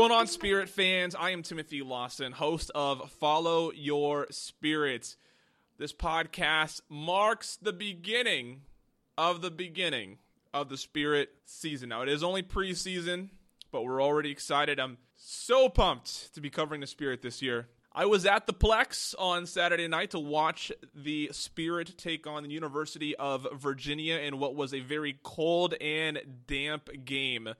going on, Spirit fans? I am Timothy Lawson, host of Follow Your Spirits. This podcast marks the beginning of the beginning of the Spirit season. Now, it is only preseason, but we're already excited. I'm so pumped to be covering the Spirit this year. I was at the Plex on Saturday night to watch the Spirit take on the University of Virginia in what was a very cold and damp game.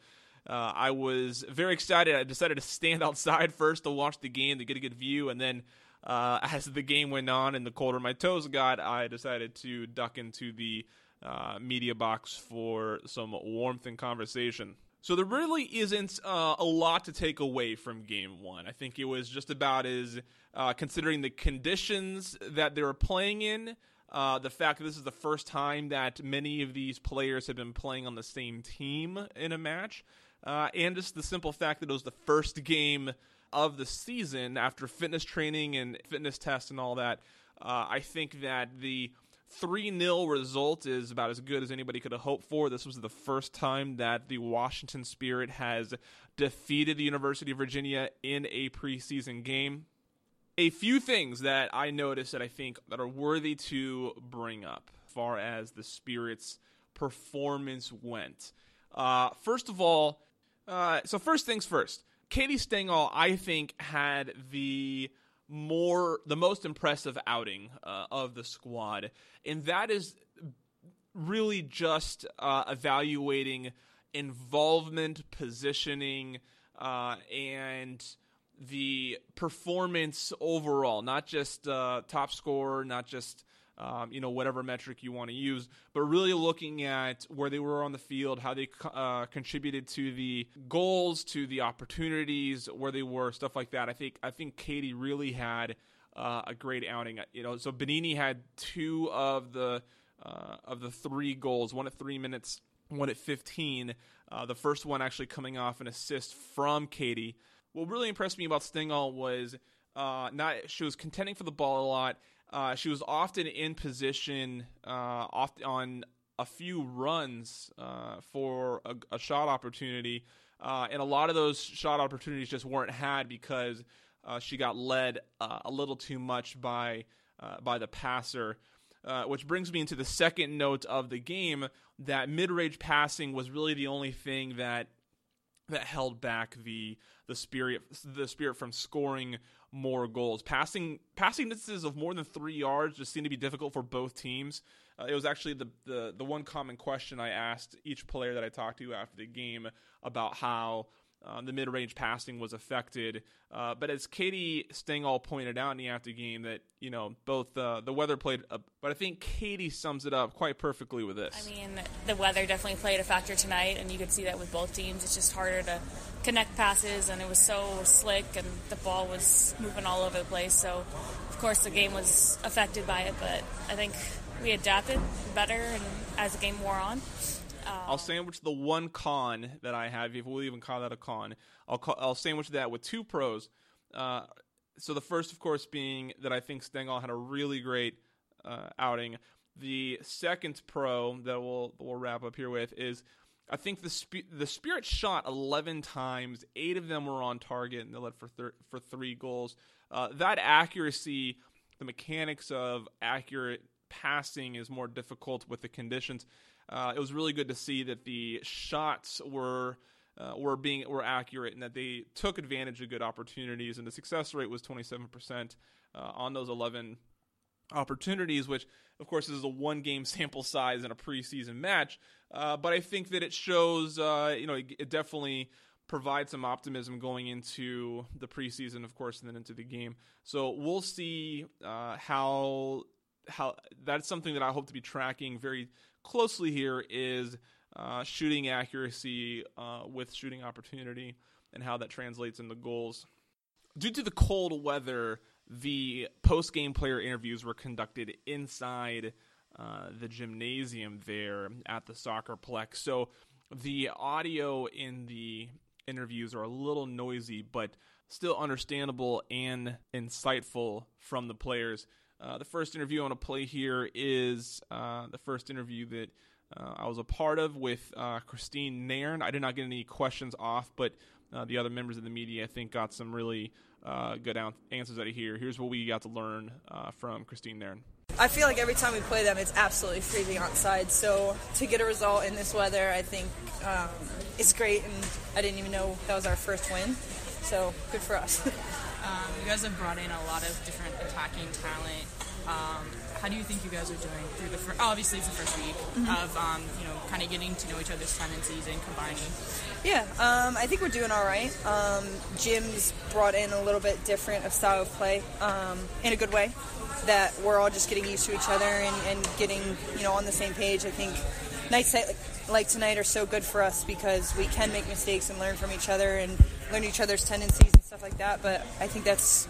Uh, I was very excited. I decided to stand outside first to watch the game to get a good view, and then uh, as the game went on and the colder my toes got, I decided to duck into the uh, media box for some warmth and conversation. So there really isn't uh, a lot to take away from Game One. I think it was just about as uh, considering the conditions that they were playing in. Uh, the fact that this is the first time that many of these players have been playing on the same team in a match, uh, and just the simple fact that it was the first game of the season after fitness training and fitness tests and all that. Uh, I think that the 3 0 result is about as good as anybody could have hoped for. This was the first time that the Washington Spirit has defeated the University of Virginia in a preseason game. A few things that I noticed that I think that are worthy to bring up as far as the Spirit's performance went. Uh, first of all, uh, so first things first. Katie Stengel, I think, had the more the most impressive outing uh, of the squad, and that is really just uh, evaluating involvement, positioning, uh, and the performance overall. Not just uh, top scorer, not just um, you know, whatever metric you want to use, but really looking at where they were on the field, how they uh, contributed to the goals, to the opportunities, where they were, stuff like that. I think I think Katie really had uh, a great outing. You know, so Banini had two of the uh, of the three goals, one at three minutes, one at fifteen. Uh, the first one actually coming off an assist from Katie. What really impressed me about Stengel was uh, not she was contending for the ball a lot uh, she was often in position, uh, oft on a few runs uh, for a, a, shot opportunity, uh, and a lot of those shot opportunities just weren't had because uh, she got led uh, a little too much by by the passer. which brings me into the second note of the game that mid-range passing was really the only thing that that held back the the spirit the spirit from scoring more goals. Passing passing distances of more than three yards just seemed to be difficult for both teams. Uh, it was actually the, the the one common question I asked each player that I talked to after the game about how um, the mid-range passing was affected. Uh, but as Katie Stengel pointed out in the after game, that you know both uh, the weather played, a, but I think Katie sums it up quite perfectly with this. I mean, the weather definitely played a factor tonight, and you could see that with both teams. It's just harder to connect passes, and it was so slick, and the ball was moving all over the place. So, of course, the game was affected by it. But I think we adapted better, and as the game wore on. I'll sandwich the one con that I have, if we'll even call that a con. I'll call, I'll sandwich that with two pros. Uh, so the first, of course, being that I think Stengel had a really great uh, outing. The second pro that we'll we'll wrap up here with is I think the sp- the Spirit shot 11 times, eight of them were on target, and they led for thir- for three goals. Uh, that accuracy, the mechanics of accurate passing is more difficult with the conditions uh, it was really good to see that the shots were uh, were being were accurate and that they took advantage of good opportunities. And the success rate was 27% uh, on those 11 opportunities, which of course is a one game sample size in a preseason match. Uh, but I think that it shows, uh, you know, it, it, definitely provides some optimism going into the preseason, of course, and then into the game. So we'll see uh, how how that's something that I hope to be tracking very closely here is uh, shooting accuracy uh, with shooting opportunity and how that translates into goals. Due to the cold weather, the post game player interviews were conducted inside uh, the gymnasium there at the soccer plex. So the audio in the interviews are a little noisy, but still understandable and insightful from the players. Uh, the first interview I want to play here is uh, the first interview that uh, I was a part of with uh, Christine Nairn. I did not get any questions off, but uh, the other members of the media, I think, got some really good answers out of here. Here's what we got to learn from Christine Nairn. I feel like every time we play them, it's absolutely freezing outside. So to get a result in this weather, I think um, is great. And I didn't even know that was our first win. So good for us. um, you guys have brought in a lot of different attacking talent. Um, how do you think you guys are doing through the first? Obviously, it's the first week mm-hmm. of um, you know kind of getting to know each other's tendencies and combining. Yeah, um, I think we're doing all right. Um, Jim's brought in a little bit different of style of play um, in a good way. That we're all just getting used to each other and, and getting you know on the same page. I think nights like, like tonight are so good for us because we can make mistakes and learn from each other and learn each other's tendencies stuff like that. But I think that's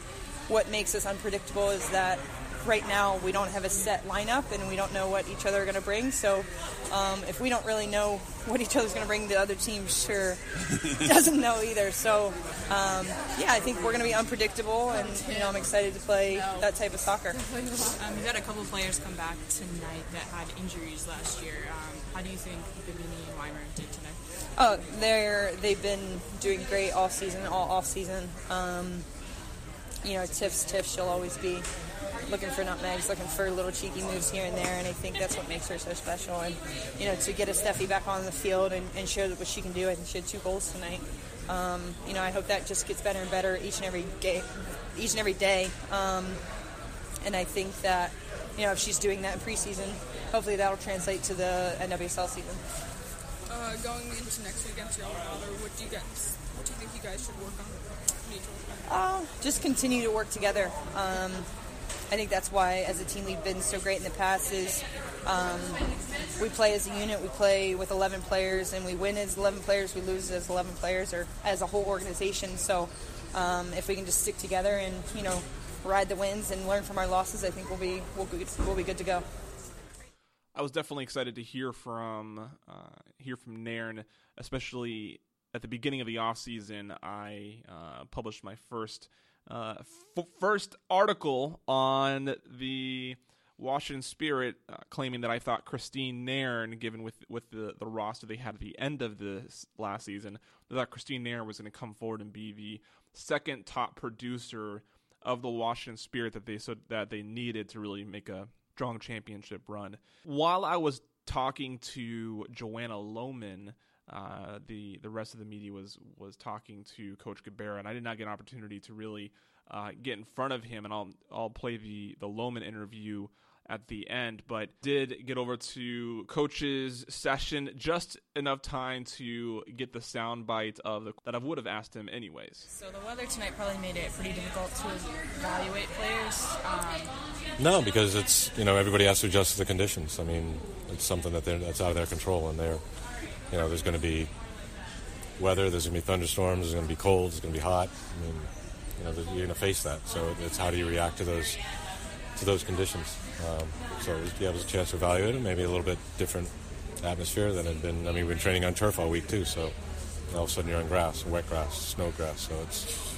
what makes us unpredictable is that right now we don't have a set lineup and we don't know what each other are going to bring. So um, if we don't really know what each other's going to bring, the other team sure doesn't know either. So um, yeah, I think we're going to be unpredictable, and you know I'm excited to play that type of soccer. Um, you had a couple players come back tonight that had injuries last year. Um, how do you think Banini and Weimer did tonight? Oh, they're they've been doing great all season, all off season. Um, you know, Tiff's Tiff. She'll always be looking for nutmegs, looking for little cheeky moves here and there, and I think that's what makes her so special. And you know, to get a Steffi back on the field and, and show what she can do, I think she had two goals tonight. Um, you know, I hope that just gets better and better each and every day. Each and every day. Um, and I think that you know, if she's doing that in preseason, hopefully that'll translate to the NWSL season. Uh, going into next week against Madrid, what do you guys, what do you think you guys should work on? Uh, just continue to work together. Um, I think that's why, as a team, we've been so great in the past. Is um, we play as a unit, we play with 11 players, and we win as 11 players, we lose as 11 players, or as a whole organization. So, um, if we can just stick together and you know ride the wins and learn from our losses, I think we'll be we'll, we'll be good to go. I was definitely excited to hear from uh, hear from Nairn, especially at the beginning of the off season. I uh, published my first uh, f- first article on the Washington Spirit, uh, claiming that I thought Christine Nairn, given with with the, the roster they had at the end of this last season, thought Christine Nairn was going to come forward and be the second top producer of the Washington Spirit that they so that they needed to really make a strong championship run. While I was talking to Joanna Lohman uh, the the rest of the media was was talking to Coach Gabarra, and I did not get an opportunity to really uh, get in front of him. And I'll I'll play the the Lohman interview at the end, but did get over to Coach's session just enough time to get the sound bite of the, that I would have asked him anyways. So the weather tonight probably made it pretty difficult to evaluate players. Um, no, because it's you know everybody has to adjust to the conditions. I mean, it's something that that's out of their control, and they're you know, there's going to be weather, there's going to be thunderstorms, there's going to be cold, there's going to be hot. I mean, you know, you're going to face that. So it's how do you react to those to those conditions. Um, so yeah, it was a chance to evaluate it. Maybe a little bit different atmosphere than had been. I mean, we've been training on turf all week too, so all of a sudden you're on grass, wet grass, snow grass. So it's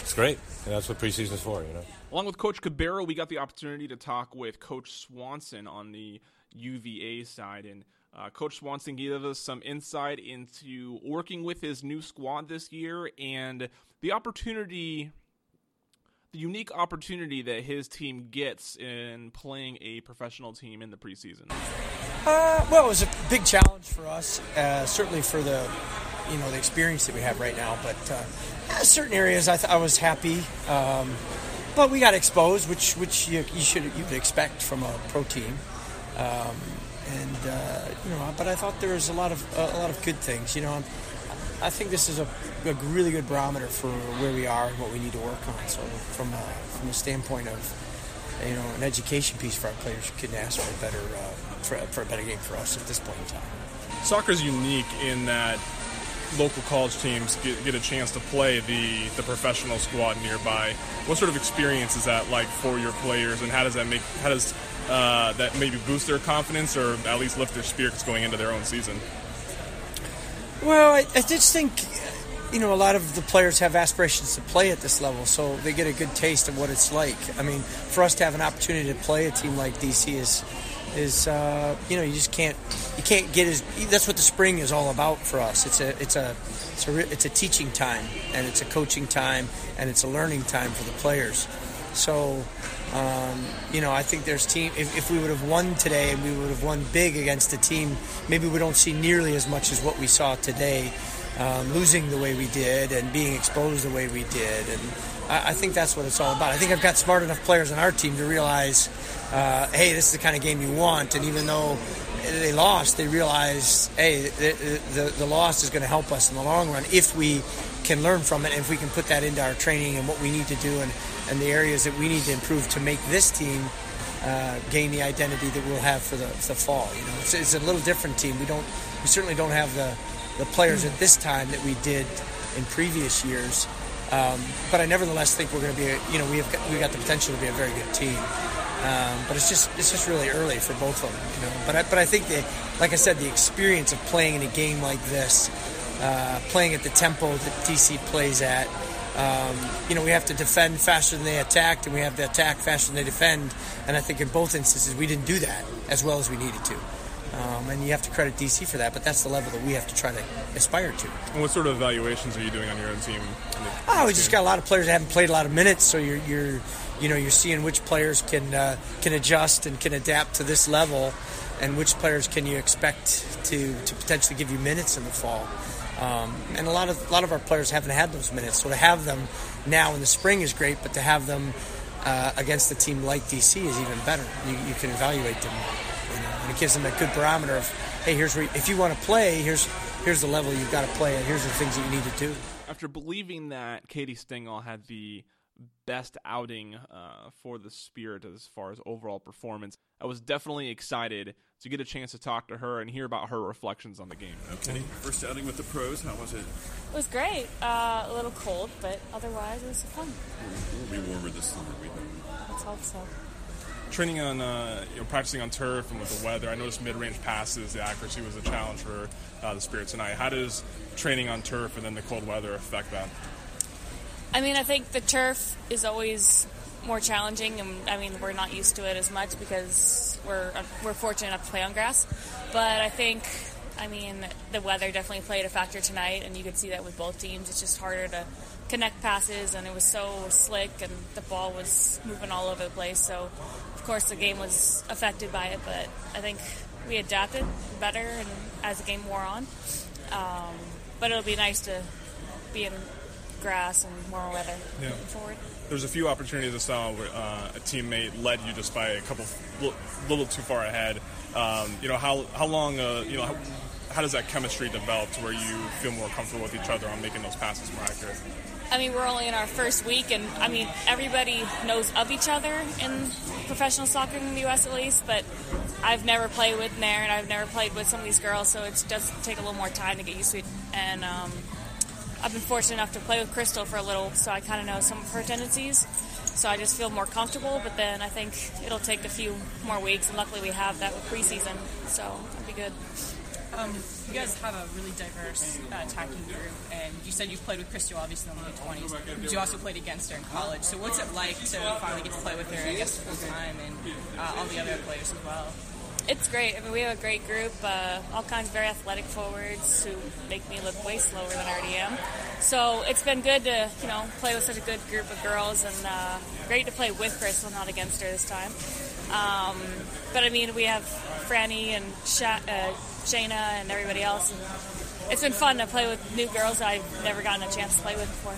it's great, and that's what preseason is for, you know. Along with Coach Gabarra, we got the opportunity to talk with Coach Swanson on the UVA side, and uh, Coach Swanson gave us some insight into working with his new squad this year and the opportunity, the unique opportunity that his team gets in playing a professional team in the preseason. Uh, well, it was a big challenge for us, uh, certainly for the you know the experience that we have right now. But uh, certain areas, I, th- I was happy. Um, but we got exposed, which which you, you should you would expect from a pro team. Um, and uh, you know, but I thought there was a lot of a lot of good things. You know, i think this is a, a, really good barometer for where we are and what we need to work on. So from a, from a standpoint of you know an education piece for our players, you couldn't ask for a better uh, for, for a better game for us at this point in time. Soccer is unique in that local college teams get, get a chance to play the, the professional squad nearby. What sort of experience is that like for your players, and how does that make how does uh, that maybe boost their confidence or at least lift their spirits going into their own season? Well, I, I just think you know a lot of the players have aspirations to play at this level, so they get a good taste of what it's like. I mean, for us to have an opportunity to play a team like DC is is uh, you know you just can't you can't get as that's what the spring is all about for us. It's a it's a it's a it's a teaching time and it's a coaching time and it's a learning time for the players. So um, you know I think there's team if, if we would have won today and we would have won big against a team maybe we don't see nearly as much as what we saw today. Um, losing the way we did and being exposed the way we did and I, I think that's what it's all about. I think I've got smart enough players on our team to realize uh, hey, this is the kind of game you want. And even though they lost, they realized, hey, the, the, the loss is going to help us in the long run if we can learn from it, and if we can put that into our training and what we need to do and, and the areas that we need to improve to make this team uh, gain the identity that we'll have for the, the fall. You know, it's, it's, a little different team. We don't, we certainly don't have the, the players at this time that we did in previous years. Um, but I nevertheless think we're going to be, a, you know, we have got, we got the potential to be a very good team. Um, but it's just it's just really early for both of them, you know. But I, but I think the like I said, the experience of playing in a game like this, uh, playing at the tempo that DC plays at, um, you know, we have to defend faster than they attacked, and we have to attack faster than they defend. And I think in both instances, we didn't do that as well as we needed to. Um, and you have to credit DC for that, but that's the level that we have to try to aspire to. And what sort of evaluations are you doing on your own team? Oh, we just got a lot of players that haven't played a lot of minutes, so you're, you're you know, you're seeing which players can uh, can adjust and can adapt to this level, and which players can you expect to, to potentially give you minutes in the fall. Um, and a lot of a lot of our players haven't had those minutes, so to have them now in the spring is great, but to have them uh, against a team like DC is even better. You, you can evaluate them and it gives them a good barometer of, hey, here's where if you want to play, here's here's the level you've got to play, and here's the things that you need to do. After believing that Katie Stengel had the best outing uh, for the Spirit as far as overall performance, I was definitely excited to get a chance to talk to her and hear about her reflections on the game. Okay, first outing with the pros, how was it? It was great. Uh, a little cold, but otherwise it was fun. It will be warmer this summer, we hope. Let's hope so training on, uh, you know, practicing on turf and with the weather, I noticed mid-range passes, the accuracy was a challenge for uh, the Spirit tonight. How does training on turf and then the cold weather affect that? I mean, I think the turf is always more challenging, and I mean, we're not used to it as much because we're we're fortunate enough to play on grass. But I think, I mean, the weather definitely played a factor tonight, and you could see that with both teams. It's just harder to connect passes, and it was so slick, and the ball was moving all over the place. So of course, the game was affected by it, but I think we adapted better and as the game wore on. Um, but it'll be nice to be in grass and warmer weather yeah. moving forward. There's a few opportunities I saw where uh, a teammate led you just by a couple, little too far ahead. Um, you know how how long uh, you know how, how does that chemistry develop to where you feel more comfortable with each other on making those passes more accurate? I mean, we're only in our first week, and I mean, everybody knows of each other in professional soccer in the U.S. at least, but I've never played with Nairn, and I've never played with some of these girls, so it does take a little more time to get used to it. And um, I've been fortunate enough to play with Crystal for a little, so I kind of know some of her tendencies. So I just feel more comfortable, but then I think it'll take a few more weeks, and luckily we have that with preseason, so it'll be good. Um, you guys have a really diverse uh, attacking group, and you said you've played with Crystal obviously in the mid 20s, but you also played against her in college. So what's it like to finally get to play with her, I guess, full time, and uh, all the other players as well? It's great. I mean, we have a great group, uh, all kinds of very athletic forwards who make me look way slower than I already am. So it's been good to, you know, play with such a good group of girls, and uh, great to play with Crystal, not against her this time. Um, but I mean, we have Franny and Sha- uh, Shayna and everybody else. And it's been fun to play with new girls I've never gotten a chance to play with before.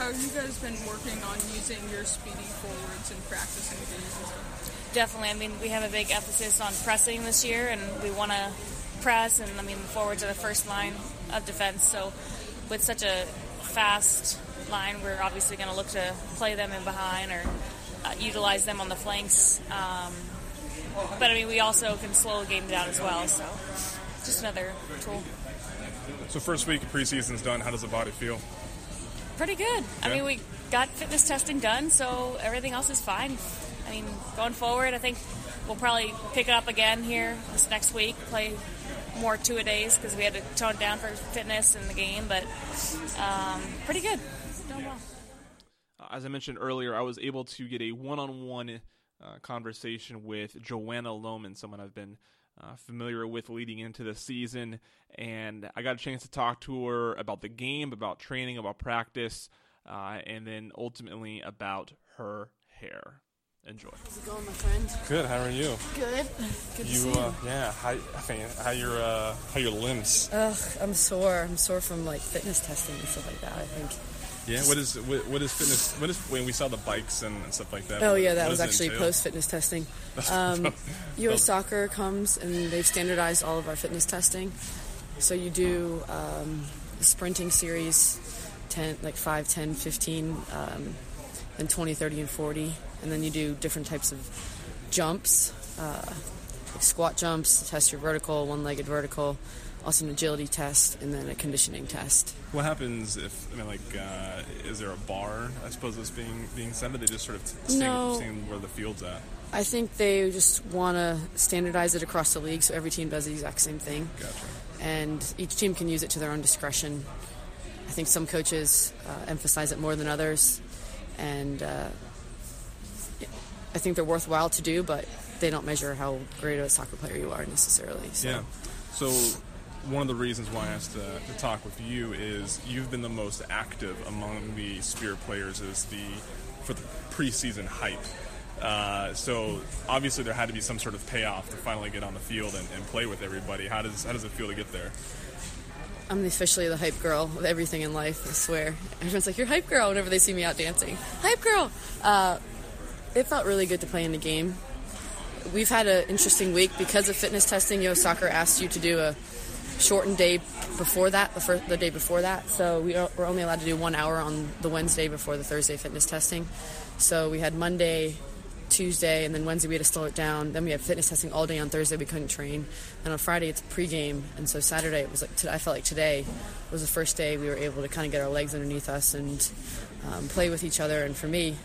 How have you guys been working on using your speedy forwards and and stuff? Definitely. I mean, we have a big emphasis on pressing this year, and we want to press. And I mean, the forwards are the first line of defense. So, with such a fast line, we're obviously going to look to play them in behind or uh, utilize them on the flanks. Um, but I mean, we also can slow the game down as well. So just another tool. So first week of preseason's done. How does the body feel? Pretty good. Yeah. I mean, we got fitness testing done, so everything else is fine. I mean, going forward, I think we'll probably pick it up again here this next week. Play more two a days because we had to tone down for fitness in the game, but um, pretty good. Doing well. As I mentioned earlier, I was able to get a one-on-one uh, conversation with Joanna Lohman, someone I've been uh, familiar with leading into the season. And I got a chance to talk to her about the game, about training, about practice, uh, and then ultimately about her hair. Enjoy. How's it going, my friend? Good. How are you? Good. Good to see You, you. uh, yeah. How, I think how your uh, how your limbs? Ugh, I'm sore. I'm sore from like fitness testing and stuff like that. I think. Yeah. What is what, what is fitness? What is when we saw the bikes and, and stuff like that? Oh yeah, that was actually post fitness testing. Um, U.S. Soccer comes and they've standardized all of our fitness testing. So you do um, sprinting series, 10, like 5, 10, 15, um, then 20, 30, and 40. And then you do different types of jumps, uh, like squat jumps to test your vertical, one-legged vertical, also an agility test, and then a conditioning test. What happens if I mean, like, uh, is there a bar? I suppose that's being being set. Or they just sort of seeing, No. seeing where the field's at. I think they just want to standardize it across the league so every team does the exact same thing. Gotcha. And each team can use it to their own discretion. I think some coaches uh, emphasize it more than others. And uh, I think they're worthwhile to do, but they don't measure how great of a soccer player you are necessarily. So. Yeah. So one of the reasons why I asked to, to talk with you is you've been the most active among the Spirit players is the for the preseason hype. Uh, so obviously there had to be some sort of payoff to finally get on the field and, and play with everybody. How does how does it feel to get there? I'm officially the hype girl with everything in life, I swear. Everyone's like, you're hype girl whenever they see me out dancing. Hype girl! Uh, it felt really good to play in the game. We've had an interesting week because of fitness testing. U.S. Soccer asked you to do a shortened day before that, the, first, the day before that. So we we're only allowed to do one hour on the Wednesday before the Thursday fitness testing. So we had Monday, Tuesday, and then Wednesday we had to slow it down. Then we had fitness testing all day on Thursday. We couldn't train. And on Friday it's pregame, and so Saturday it was like I felt like today was the first day we were able to kind of get our legs underneath us and um, play with each other. And for me,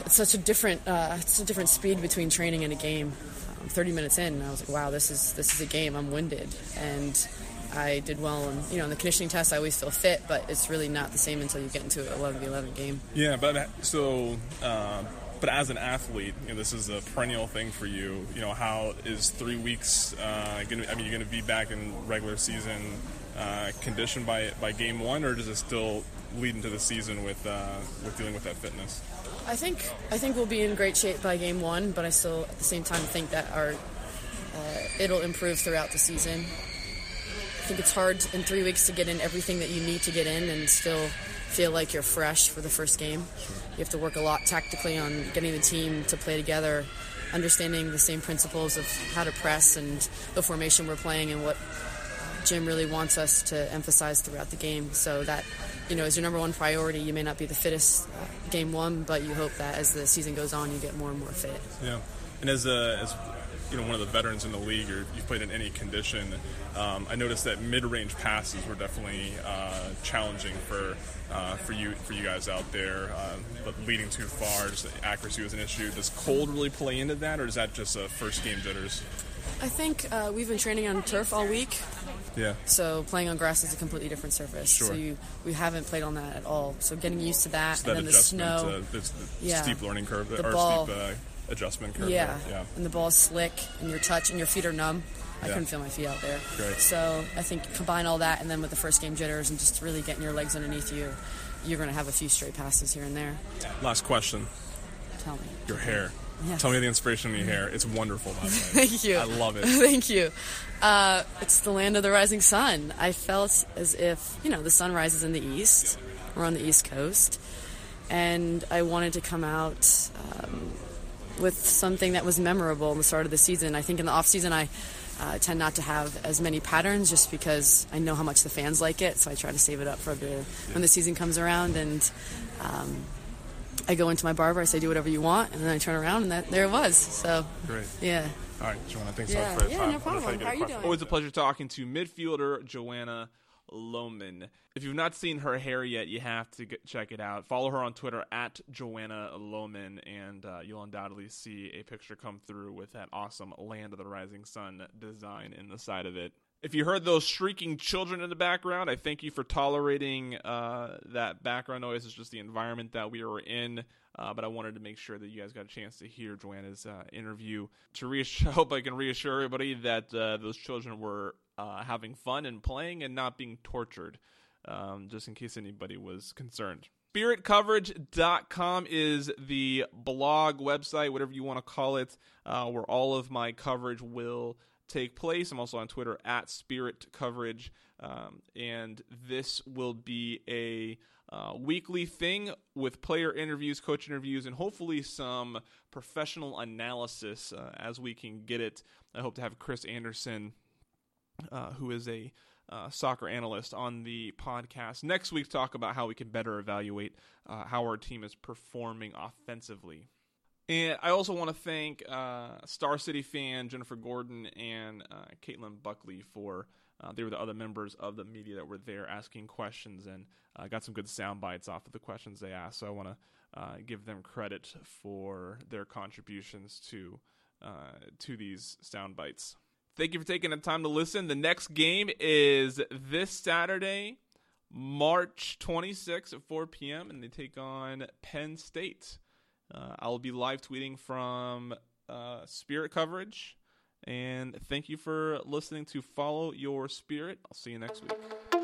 it's such a different uh, it's a different speed between training and a game. Um, 30 minutes in, I was like, wow, this is this is a game. I'm winded, and I did well. And you know, in the conditioning test, I always feel fit, but it's really not the same until you get into an 11 v 11 game. Yeah, but so, uh, but as an athlete, you know, this is a perennial thing for you. You know, how is three weeks? Uh, gonna, I mean, you're going to be back in regular season uh, condition by by game one, or does it still lead into the season with uh, with dealing with that fitness? I think I think we'll be in great shape by game one, but I still at the same time think that our uh, it'll improve throughout the season. I think it's hard in three weeks to get in everything that you need to get in and still feel like you're fresh for the first game. You have to work a lot tactically on getting the team to play together, understanding the same principles of how to press and the formation we're playing and what Jim really wants us to emphasize throughout the game. So that, you know, is your number one priority. You may not be the fittest uh, game one, but you hope that as the season goes on, you get more and more fit. Yeah, and as a as you know one of the veterans in the league, or you've played in any condition, um, I noticed that mid-range passes were definitely uh, challenging for uh, for you for you guys out there. Uh, but leading too far, just accuracy was an issue. Does cold really play into that, or is that just a first game jitters? I think uh, we've been training on turf all week, Yeah. so playing on grass is a completely different surface. Sure. So you, we haven't played on that at all. So getting used to that, So and that then the snow. uh, the Yeah. steep learning curve, The or ball. steep uh, adjustment curve. Yeah. there. yeah. And the ball's slick, and your touch and your feet are numb. I Yeah. couldn't feel my feet out there. Great. So I think combine all that, and then with the first game jitters, and just really getting your legs underneath you, you're going to have a few straight passes here and there. Last question. Tell me. Your hair. Yes. Tell me the inspiration in your hair. It's wonderful, by the way. Thank you. I love it. Thank you. Uh, it's the land of the rising sun. I felt as if, you know, the sun rises in the east. We're on the east coast. And I wanted to come out um, with something that was memorable in the start of the season. I think in the off season, I uh, tend not to have as many patterns just because I know how much the fans like it. So I try to save it up for the, when the season comes around. And um, I go into my barber, I say, do whatever you want. And then I turn around, and that, there it was. So, Great. yeah. All right, Joanna, thanks Yeah, so much for your yeah, time. no problem. Wonder if I could get How are you question. doing? Always a pleasure talking to midfielder Joanna Lohman. If you've not seen her hair yet, you have to get, check it out. Follow her on Twitter at Joanna Lohman, and uh, you'll undoubtedly see a picture come through with that awesome Land of the Rising Sun design in the side of it. If you heard those shrieking children in the background, I thank you for tolerating uh, that background noise. It's just the environment that we were in. Uh, but I wanted to make sure that you guys got a chance to hear Joanna's uh, interview. To reassure, hope I can reassure everybody that uh, those children were uh, having fun and playing and not being tortured, um, just in case anybody was concerned. SpiritCoverage.com is the blog website, whatever you want to call it, uh, where all of my coverage will take place. I'm also on Twitter at Spirit Coverage, um, and this will be a uh, weekly thing with player interviews, coach interviews, and hopefully some professional analysis uh, as we can get it. I hope to have Chris Anderson, uh, who is a uh, soccer analyst, on the podcast next week talk about how we can better evaluate uh, how our team is performing offensively. And I also want to thank uh, Star City fan Jennifer Gordon and uh, Caitlin Buckley for they were the other members of the media that were there asking questions and got some good sound bites off of the questions they asked. So I want to give them credit for their contributions to to these sound bites. Thank you for taking the time to listen. The next game is this Saturday, March 26th at 4 p.m., and they take on Penn State. Uh, I will be live tweeting from uh, Spirit coverage. And thank you for listening to Follow Your Spirit. I'll see you next week.